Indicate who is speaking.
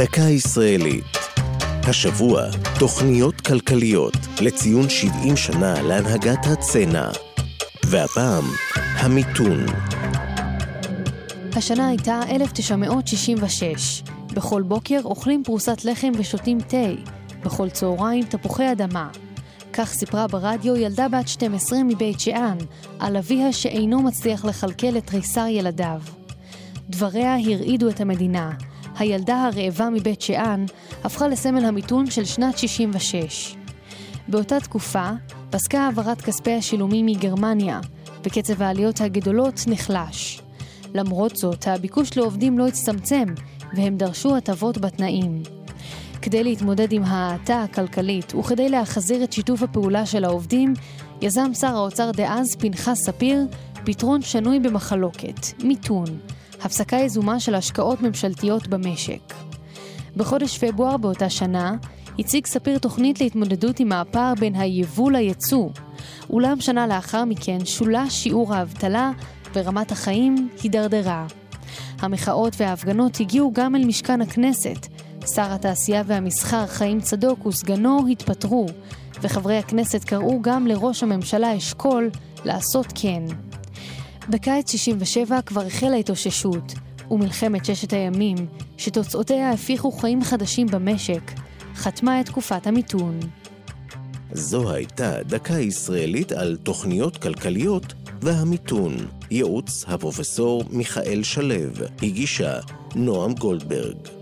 Speaker 1: דקה ישראלית. השבוע, תוכניות כלכליות לציון 70 שנה להנהגת הצנע. והפעם, המיתון.
Speaker 2: השנה הייתה 1966. בכל בוקר אוכלים פרוסת לחם ושותים תה. בכל צהריים תפוחי אדמה. כך סיפרה ברדיו ילדה בת 12 מבית שאן, על אביה שאינו מצליח לכלכל את תריסר ילדיו. דבריה הרעידו את המדינה. הילדה הרעבה מבית שאן הפכה לסמל המיתון של שנת 66. באותה תקופה פסקה העברת כספי השילומים מגרמניה, וקצב העליות הגדולות נחלש. למרות זאת, הביקוש לעובדים לא הצטמצם, והם דרשו הטבות בתנאים. כדי להתמודד עם ההאטה הכלכלית וכדי להחזיר את שיתוף הפעולה של העובדים, יזם שר האוצר דאז פנחס ספיר פתרון שנוי במחלוקת, מיתון, הפסקה יזומה של השקעות ממשלתיות במשק. בחודש פברואר באותה שנה הציג ספיר תוכנית להתמודדות עם הפער בין היבוא ליצוא, אולם שנה לאחר מכן שולה שיעור האבטלה ורמת החיים הידרדרה. המחאות וההפגנות הגיעו גם אל משכן הכנסת. שר התעשייה והמסחר חיים צדוק וסגנו התפטרו, וחברי הכנסת קראו גם לראש הממשלה אשכול לעשות כן. בקיץ 67 כבר החלה התאוששות, ומלחמת ששת הימים, שתוצאותיה הפיחו חיים חדשים במשק, חתמה את תקופת המיתון.
Speaker 1: זו הייתה דקה ישראלית על תוכניות כלכליות והמיתון. ייעוץ הפרופסור מיכאל שלו, הגישה נועם גולדברג.